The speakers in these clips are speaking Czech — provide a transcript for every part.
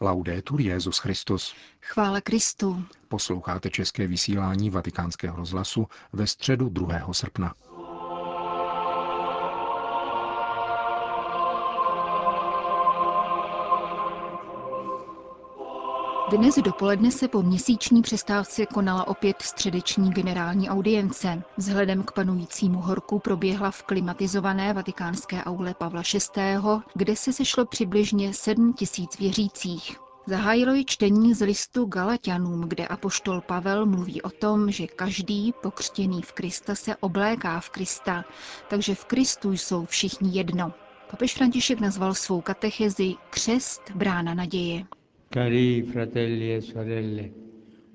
Laudetur Jezus Christus. Chvála Kristu. Posloucháte české vysílání Vatikánského rozhlasu ve středu 2. srpna. Dnes dopoledne se po měsíční přestávce konala opět středeční generální audience. Vzhledem k panujícímu horku proběhla v klimatizované vatikánské aule Pavla VI., kde se sešlo přibližně 7 tisíc věřících. Zahájilo ji čtení z listu Galatianům, kde apoštol Pavel mluví o tom, že každý pokřtěný v Krista se obléká v Krista, takže v Kristu jsou všichni jedno. Papež František nazval svou katechezi Křest brána naděje. Cari fratelli e sorelle,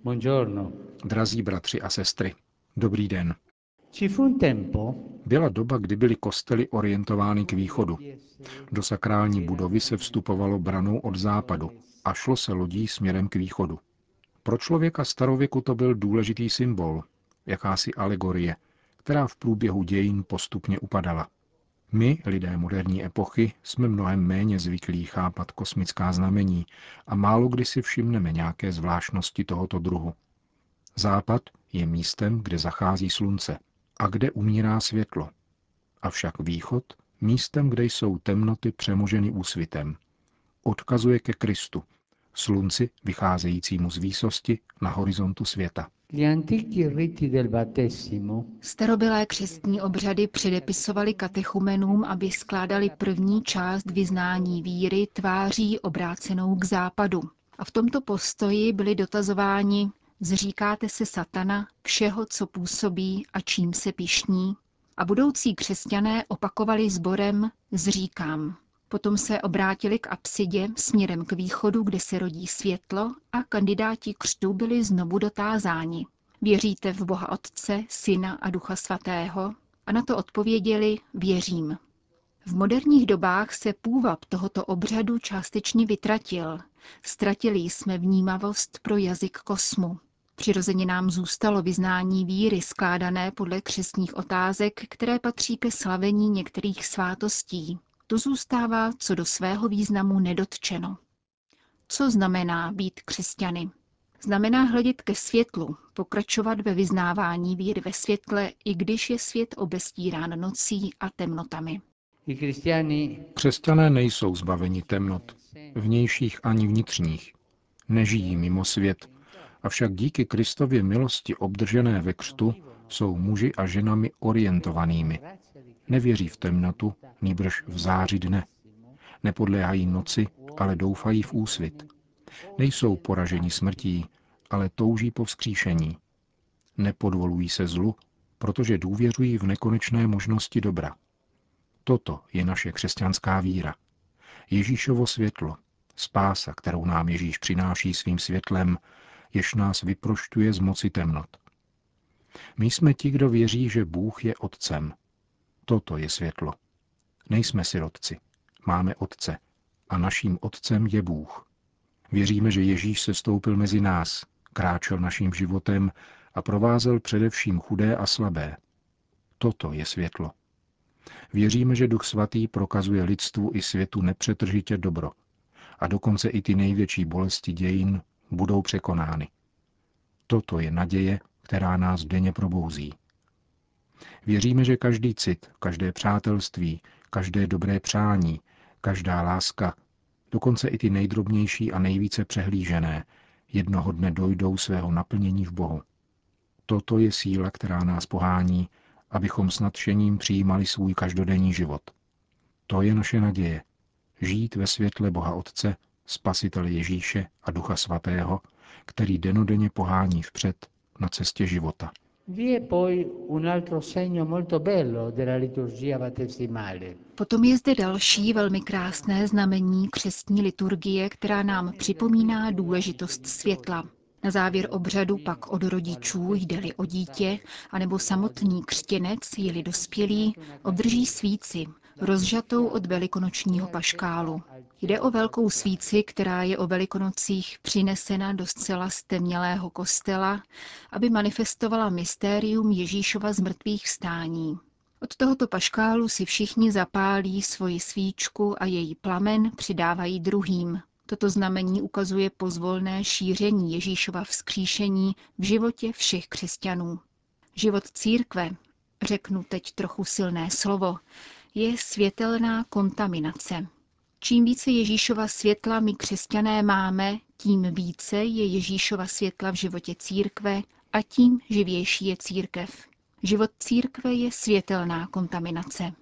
buongiorno. Drazí bratři a sestry, dobrý den. Ci fu un tempo Byla doba, kdy byly kostely orientovány k východu. Do sakrální budovy se vstupovalo branou od západu a šlo se lodí směrem k východu. Pro člověka starověku to byl důležitý symbol, jakási alegorie, která v průběhu dějin postupně upadala. My, lidé moderní epochy, jsme mnohem méně zvyklí chápat kosmická znamení a málo kdy si všimneme nějaké zvláštnosti tohoto druhu. Západ je místem, kde zachází slunce a kde umírá světlo. Avšak východ místem, kde jsou temnoty přemoženy úsvitem. Odkazuje ke Kristu, slunci vycházejícímu z výsosti na horizontu světa. Starobylé křestní obřady předepisovaly katechumenům, aby skládali první část vyznání víry tváří obrácenou k západu. A v tomto postoji byli dotazováni, zříkáte se satana, všeho, co působí a čím se pišní. A budoucí křesťané opakovali sborem zříkám. Potom se obrátili k apsidě směrem k východu, kde se rodí světlo a kandidáti křtu byli znovu dotázáni. Věříte v Boha Otce, Syna a Ducha Svatého? A na to odpověděli věřím. V moderních dobách se půvab tohoto obřadu částečně vytratil. Ztratili jsme vnímavost pro jazyk kosmu. Přirozeně nám zůstalo vyznání víry skládané podle křesních otázek, které patří ke slavení některých svátostí. To zůstává co do svého významu nedotčeno. Co znamená být křesťany? Znamená hledět ke světlu, pokračovat ve vyznávání víry ve světle, i když je svět obestírán nocí a temnotami. Křesťané nejsou zbaveni temnot, vnějších ani vnitřních. Nežijí mimo svět, avšak díky Kristově milosti obdržené ve křtu jsou muži a ženami orientovanými. Nevěří v temnotu, nýbrž v záři dne. Nepodléhají noci, ale doufají v úsvit. Nejsou poraženi smrtí, ale touží po vzkříšení. Nepodvolují se zlu, protože důvěřují v nekonečné možnosti dobra. Toto je naše křesťanská víra. Ježíšovo světlo, spása, kterou nám Ježíš přináší svým světlem, jež nás vyprošťuje z moci temnot. My jsme ti, kdo věří, že Bůh je Otcem. Toto je světlo. Nejsme sirotci. Máme Otce. A naším Otcem je Bůh. Věříme, že Ježíš se stoupil mezi nás, kráčel naším životem a provázel především chudé a slabé. Toto je světlo. Věříme, že Duch Svatý prokazuje lidstvu i světu nepřetržitě dobro a dokonce i ty největší bolesti dějin budou překonány. Toto je naděje, která nás denně probouzí. Věříme, že každý cit, každé přátelství, každé dobré přání, každá láska, dokonce i ty nejdrobnější a nejvíce přehlížené, jednoho dne dojdou svého naplnění v Bohu. Toto je síla, která nás pohání, abychom s nadšením přijímali svůj každodenní život. To je naše naděje. Žít ve světle Boha Otce, Spasitele Ježíše a Ducha Svatého, který denodenně pohání vpřed na cestě života. Potom je zde další velmi krásné znamení křestní liturgie, která nám připomíná důležitost světla. Na závěr obřadu pak od rodičů, jde-li o dítě, anebo samotný křtěnec, je-li dospělý, obdrží svíci, rozžatou od velikonočního paškálu. Jde o velkou svíci, která je o velikonocích přinesena do zcela stemnělého kostela, aby manifestovala mystérium Ježíšova zmrtvých vstání. Od tohoto paškálu si všichni zapálí svoji svíčku a její plamen přidávají druhým. Toto znamení ukazuje pozvolné šíření Ježíšova vzkříšení v životě všech křesťanů. Život církve, řeknu teď trochu silné slovo, je světelná kontaminace. Čím více Ježíšova světla my křesťané máme, tím více je Ježíšova světla v životě církve a tím živější je církev. Život církve je světelná kontaminace.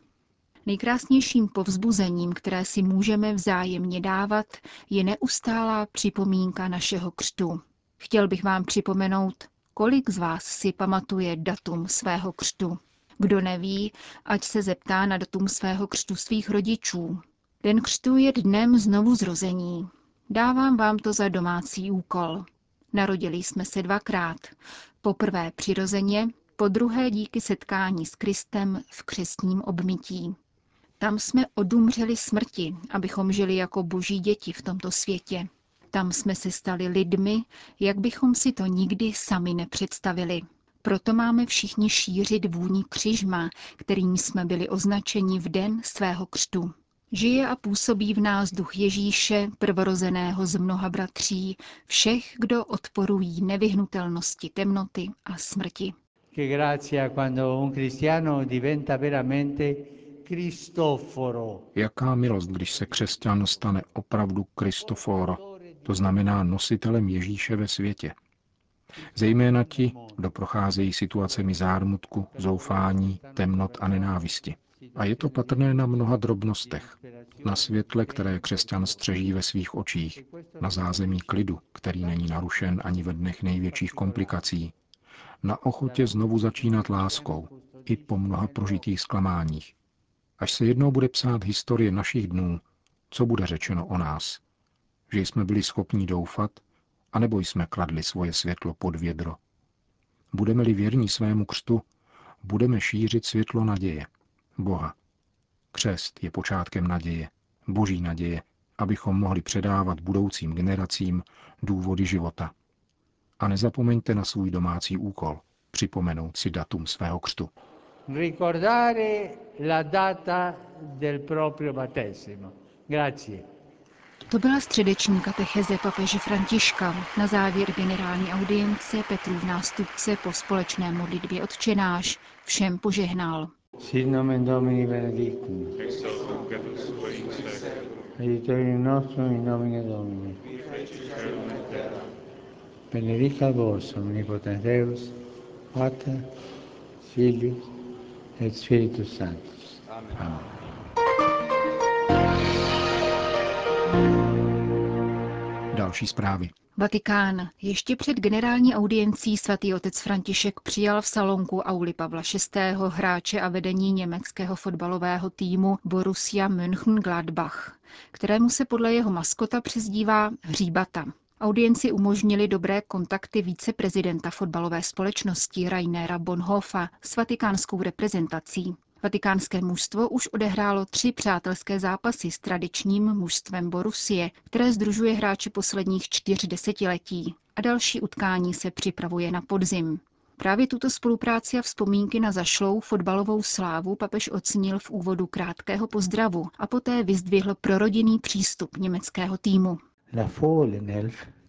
Nejkrásnějším povzbuzením, které si můžeme vzájemně dávat, je neustálá připomínka našeho křtu. Chtěl bych vám připomenout, kolik z vás si pamatuje datum svého křtu. Kdo neví, ať se zeptá na datum svého křtu svých rodičů. Den křtu je dnem znovu zrození. Dávám vám to za domácí úkol. Narodili jsme se dvakrát. Poprvé přirozeně, po druhé díky setkání s Kristem v křestním obmytí. Tam jsme odumřeli smrti, abychom žili jako boží děti v tomto světě. Tam jsme se stali lidmi, jak bychom si to nikdy sami nepředstavili. Proto máme všichni šířit vůni křižma, kterým jsme byli označeni v den svého křtu. Žije a působí v nás duch Ježíše, prvorozeného z mnoha bratří, všech, kdo odporují nevyhnutelnosti temnoty a smrti. Che grazia quando un cristiano diventa veramente Cristoforo. Jaká milost, když se křesťan stane opravdu Kristoforo, to znamená nositelem Ježíše ve světě. Zejména ti, kdo procházejí situacemi zármutku, zoufání, temnot a nenávisti. A je to patrné na mnoha drobnostech. Na světle, které křesťan střeží ve svých očích, na zázemí klidu, který není narušen ani ve dnech největších komplikací, na ochotě znovu začínat láskou, i po mnoha prožitých zklamáních. Až se jednou bude psát historie našich dnů, co bude řečeno o nás? Že jsme byli schopni doufat, anebo jsme kladli svoje světlo pod vědro. Budeme-li věrní svému křtu, budeme šířit světlo naděje, Boha. Křest je počátkem naděje, boží naděje, abychom mohli předávat budoucím generacím důvody života. A nezapomeňte na svůj domácí úkol, připomenout si datum svého křtu. Ricordare la data del proprio battesimo. Grazie. To byla středeční katecheze papeže Františka. Na závěr generální audience Petrův nástupce po společné modlitbě odčenáš všem požehnal. Sin nomen Domini benedictum. Ex il nunc et in seculum. Aiutorium nomine Domini. Benedica vos, omnipotens Deus, Pater, Filius e Spiritus Sanctus. Amen. Amen. Další zprávy. Vatikán. Ještě před generální audiencí svatý otec František přijal v salonku Auli Pavla VI. hráče a vedení německého fotbalového týmu Borussia Mönchengladbach, kterému se podle jeho maskota přezdívá Hříbata. Audienci umožnili dobré kontakty víceprezidenta fotbalové společnosti Rainera Bonhofa s vatikánskou reprezentací. Vatikánské mužstvo už odehrálo tři přátelské zápasy s tradičním mužstvem Borusie, které združuje hráče posledních čtyř desetiletí. A další utkání se připravuje na podzim. Právě tuto spolupráci a vzpomínky na zašlou fotbalovou slávu papež ocenil v úvodu krátkého pozdravu a poté vyzdvihl prorodinný přístup německého týmu.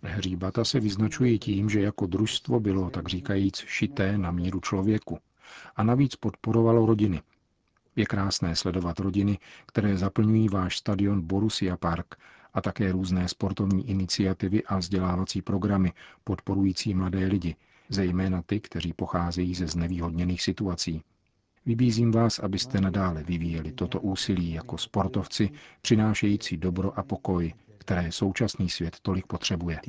Hříbata se vyznačují tím, že jako družstvo bylo, tak říkajíc, šité na míru člověku a navíc podporovalo rodiny. Je krásné sledovat rodiny, které zaplňují váš stadion Borussia Park a také různé sportovní iniciativy a vzdělávací programy podporující mladé lidi, zejména ty, kteří pocházejí ze znevýhodněných situací. Vybízím vás, abyste nadále vyvíjeli toto úsilí jako sportovci, přinášející dobro a pokoj, které současný svět tolik potřebuje.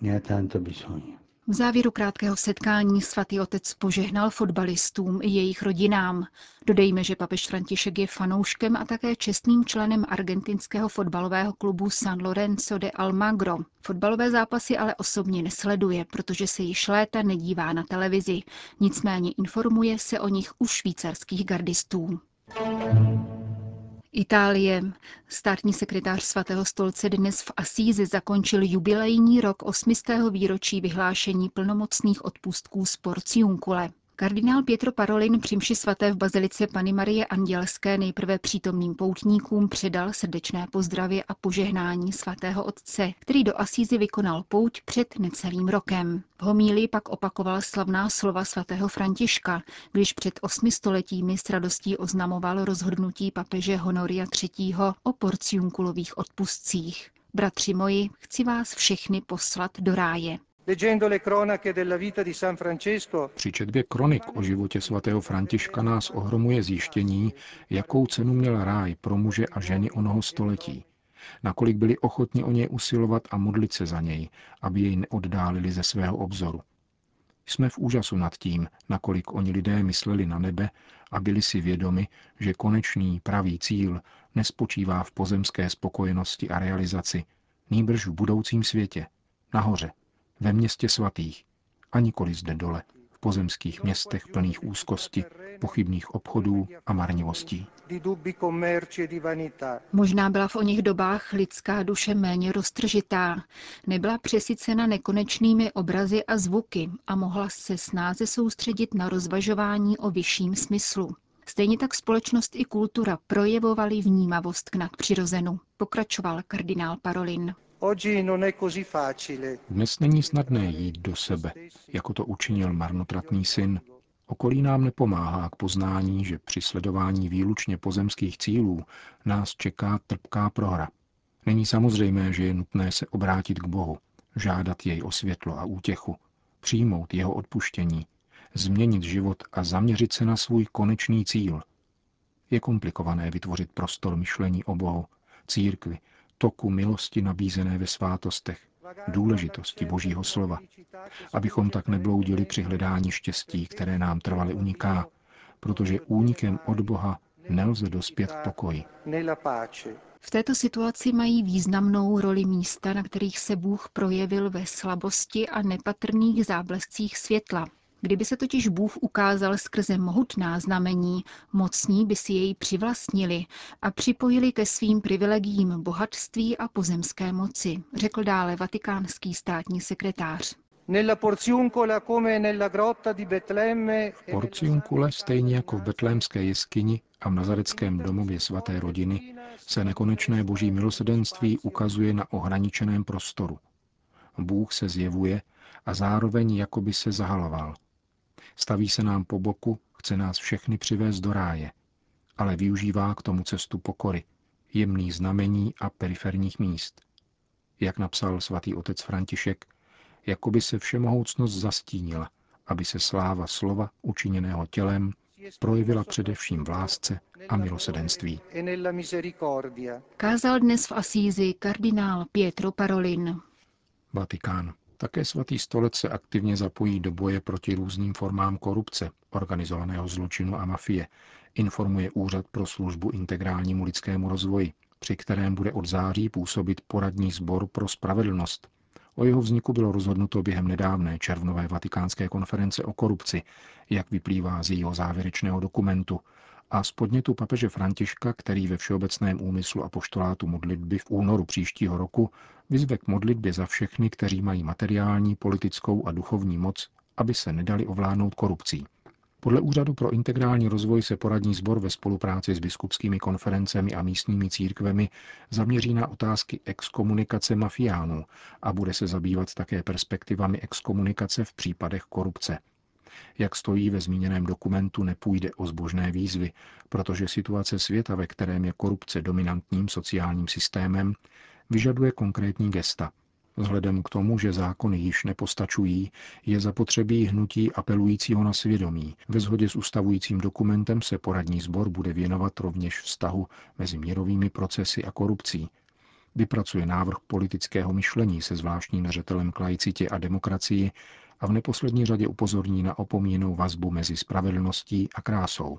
di V závěru krátkého setkání svatý otec požehnal fotbalistům i jejich rodinám. Dodejme, že papež František je fanouškem a také čestným členem argentinského fotbalového klubu San Lorenzo de Almagro. Fotbalové zápasy ale osobně nesleduje, protože se již léta nedívá na televizi. Nicméně informuje se o nich u švýcarských gardistů. Itálie. Státní sekretář svatého stolce dnes v Asízi zakončil jubilejní rok 800. výročí vyhlášení plnomocných odpustků z Porciunkule. Kardinál Pietro Parolin při mši svaté v bazilice Pany Marie Andělské nejprve přítomným poutníkům předal srdečné pozdravy a požehnání svatého otce, který do Asízy vykonal pouť před necelým rokem. V homílii pak opakoval slavná slova svatého Františka, když před osmi stoletími s radostí oznamoval rozhodnutí papeže Honoria III. o porciunkulových odpustcích. Bratři moji, chci vás všechny poslat do ráje. Při četbě kronik o životě svatého Františka nás ohromuje zjištění, jakou cenu měl ráj pro muže a ženy onoho století. Nakolik byli ochotni o něj usilovat a modlit se za něj, aby jej neoddálili ze svého obzoru. Jsme v úžasu nad tím, nakolik oni lidé mysleli na nebe a byli si vědomi, že konečný pravý cíl nespočívá v pozemské spokojenosti a realizaci, nýbrž v budoucím světě, nahoře, ve městě svatých a nikoli zde dole, v pozemských městech plných úzkosti, pochybných obchodů a marnivostí. Možná byla v oněch dobách lidská duše méně roztržitá, nebyla přesycena nekonečnými obrazy a zvuky a mohla se snáze soustředit na rozvažování o vyšším smyslu. Stejně tak společnost i kultura projevovali vnímavost k nadpřirozenu, pokračoval kardinál Parolin. Dnes není snadné jít do sebe, jako to učinil marnotratný syn. Okolí nám nepomáhá k poznání, že při sledování výlučně pozemských cílů nás čeká trpká prohra. Není samozřejmé, že je nutné se obrátit k Bohu, žádat jej o světlo a útěchu, přijmout jeho odpuštění, změnit život a zaměřit se na svůj konečný cíl. Je komplikované vytvořit prostor myšlení o Bohu, církvi, toku milosti nabízené ve svátostech, důležitosti Božího slova, abychom tak nebloudili při hledání štěstí, které nám trvale uniká, protože únikem od Boha nelze dospět k pokoji. V této situaci mají významnou roli místa, na kterých se Bůh projevil ve slabosti a nepatrných záblescích světla, Kdyby se totiž Bůh ukázal skrze mohutná znamení, mocní by si jej přivlastnili a připojili ke svým privilegiím bohatství a pozemské moci, řekl dále vatikánský státní sekretář. V Porciunkule, stejně jako v betlémské jeskyni a v nazareckém domově svaté rodiny, se nekonečné boží milosedenství ukazuje na ohraničeném prostoru. Bůh se zjevuje a zároveň jakoby se zahaloval – Staví se nám po boku, chce nás všechny přivést do ráje, ale využívá k tomu cestu pokory, jemných znamení a periferních míst. Jak napsal svatý otec František, jako by se všemohoucnost zastínila, aby se sláva slova učiněného tělem projevila především v lásce a milosedenství. Kázal dnes v Asízi kardinál Pietro Parolin. Vatikán. Také svatý stolec se aktivně zapojí do boje proti různým formám korupce, organizovaného zločinu a mafie, informuje Úřad pro službu integrálnímu lidskému rozvoji, při kterém bude od září působit poradní sbor pro spravedlnost. O jeho vzniku bylo rozhodnuto během nedávné červnové vatikánské konference o korupci, jak vyplývá z jejího závěrečného dokumentu, a z podnětu papeže Františka, který ve všeobecném úmyslu a poštolátu modlitby v únoru příštího roku vyzve k modlitbě za všechny, kteří mají materiální, politickou a duchovní moc, aby se nedali ovládnout korupcí. Podle Úřadu pro integrální rozvoj se poradní sbor ve spolupráci s biskupskými konferencemi a místními církvemi zaměří na otázky exkomunikace mafiánů a bude se zabývat také perspektivami exkomunikace v případech korupce. Jak stojí ve zmíněném dokumentu, nepůjde o zbožné výzvy, protože situace světa, ve kterém je korupce dominantním sociálním systémem, vyžaduje konkrétní gesta. Vzhledem k tomu, že zákony již nepostačují, je zapotřebí hnutí apelujícího na svědomí. Ve shodě s ustavujícím dokumentem se poradní sbor bude věnovat rovněž vztahu mezi mírovými procesy a korupcí. Vypracuje návrh politického myšlení se zvláštním neřetelem k laicitě a demokracii a v neposlední řadě upozorní na opomíjenou vazbu mezi spravedlností a krásou.